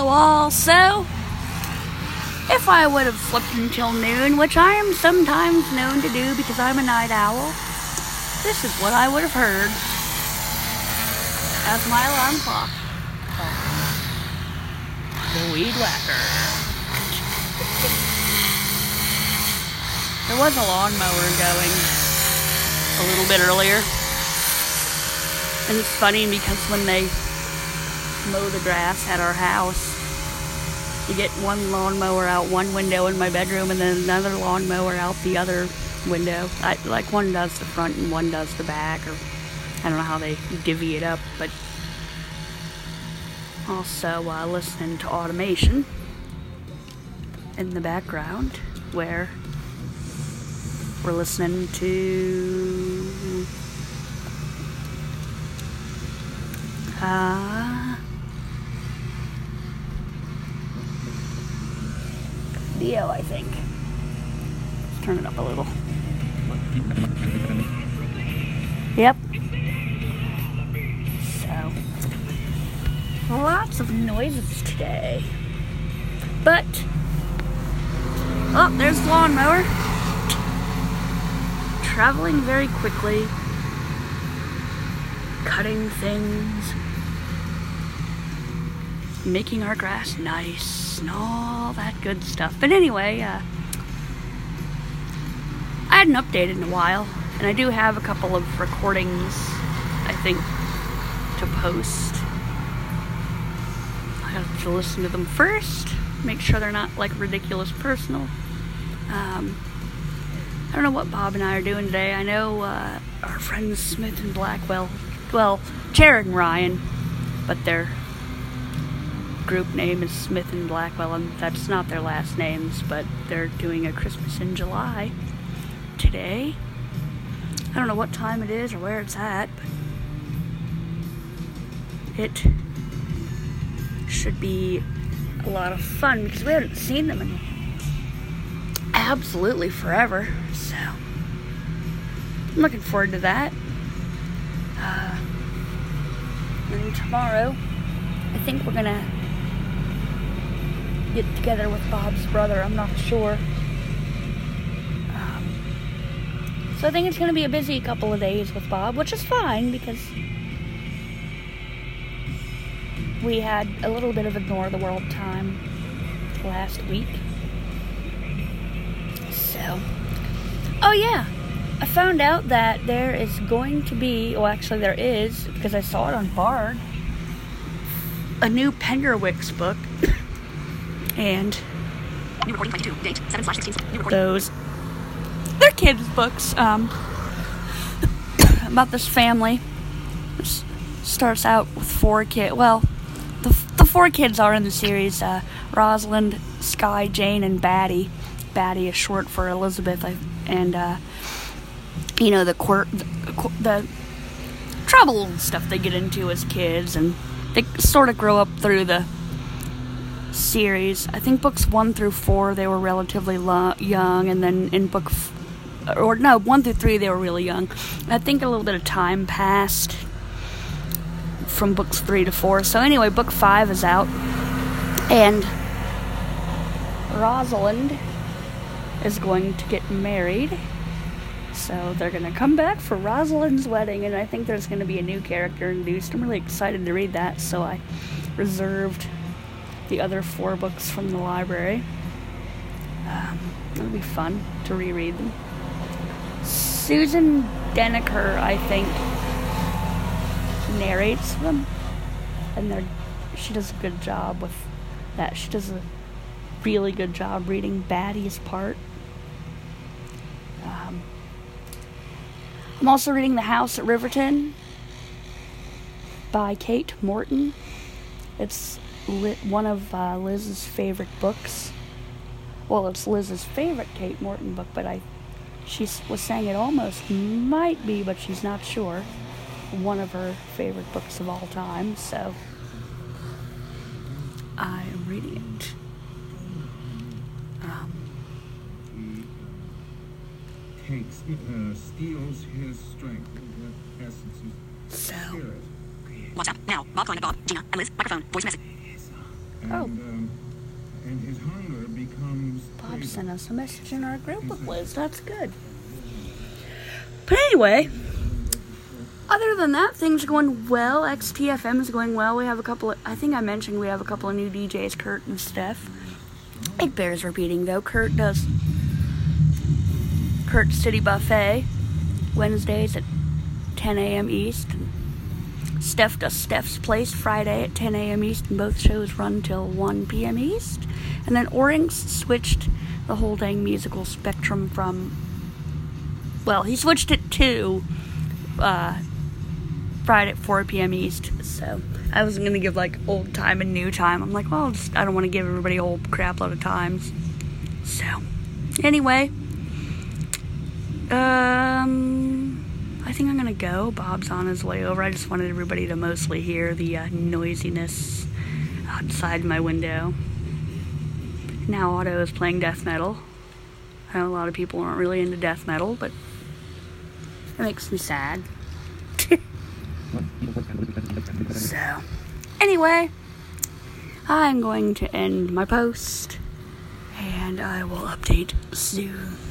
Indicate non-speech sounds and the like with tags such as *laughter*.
Hello, all. So, if I would have slept until noon, which I am sometimes known to do because I'm a night owl, this is what I would have heard as my alarm clock. The weed whacker. There was a lawnmower going a little bit earlier. And it's funny because when they mow the grass at our house, you get one lawnmower out one window in my bedroom and then another lawnmower out the other window. I, like one does the front and one does the back, or I don't know how they divvy it up, but also uh, listening to automation in the background where we're listening to uh, Dio, I think. Let's turn it up a little. Yep. So, lots of noises today. But, oh, there's the lawnmower. Traveling very quickly, cutting things, making our grass nice, and all that good stuff. But anyway, uh, I hadn't updated in a while, and I do have a couple of recordings, I think, to post. I have to listen to them first, make sure they're not like ridiculous personal. Um, I don't know what Bob and I are doing today. I know uh, our friends Smith and Blackwell, well, Jared and Ryan, but their group name is Smith and Blackwell, and that's not their last names, but they're doing a Christmas in July today. I don't know what time it is or where it's at, but it should be a lot of fun because we haven't seen them in absolutely forever. So I'm looking forward to that. Uh, and tomorrow, I think we're gonna get together with Bob's brother. I'm not sure. Um, so I think it's gonna be a busy couple of days with Bob, which is fine because we had a little bit of ignore the world time last week. So, oh yeah, I found out that there is going to be, well, actually, there is, because I saw it on Bard, a new Penderwicks book. *coughs* And New recording 22. Date 7 slash 16. New recording. those, they're kids' books um, *coughs* about this family. This starts out with four kids. Well, the, the four kids are in the series uh, Rosalind, Sky, Jane, and Batty. Batty is short for Elizabeth, I, and uh, you know the quirk, the, the trouble stuff they get into as kids, and they sort of grow up through the series. I think books one through four they were relatively lo- young, and then in book, f- or no, one through three they were really young. I think a little bit of time passed from books three to four. So anyway, book five is out, and Rosalind is going to get married. So they're gonna come back for Rosalind's wedding, and I think there's gonna be a new character introduced. I'm really excited to read that, so I reserved the other four books from the library. Um, it'll be fun to reread them. Susan Denaker, I think, narrates them, and they're, she does a good job with that. She does a really good job reading Batty's part. Um, I'm also reading The House at Riverton by Kate Morton. It's one of uh, Liz's favorite books. Well, it's Liz's favorite Kate Morton book, but I, she was saying it almost might be, but she's not sure. One of her favorite books of all time, so I am reading it. Um, takes uh, steals his strength, the essence, his so spirit. WhatsApp. Now. Bob Klein Bob. Gina. And Liz. Microphone. Voice message. And, Oh. um, and his hunger becomes Bob craving. sent us a message in our group with Liz. That's good. But anyway, other than that, things are going well. XTFM is going well. We have a couple of, I think I mentioned we have a couple of new DJs, Kurt and Steph. It bears repeating though. Kurt does Kurt City Buffet Wednesdays at 10 a.m. East. Steph does Steph's Place Friday at 10 a.m. East, and both shows run till 1 p.m. East. And then Orinx switched the whole dang musical spectrum from, well, he switched it to uh, Friday at 4 p.m. East. So I wasn't gonna give like old time and new time. I'm like, well, just, I don't want to give everybody a whole crap load of times. So anyway, um, I think I'm gonna go. Bob's on his way over. I just wanted everybody to mostly hear the uh, noisiness outside my window. Now Otto is playing death metal. I know a lot of people aren't really into death metal, but it makes me sad. *laughs* so, anyway, I'm going to end my post, and I will update soon.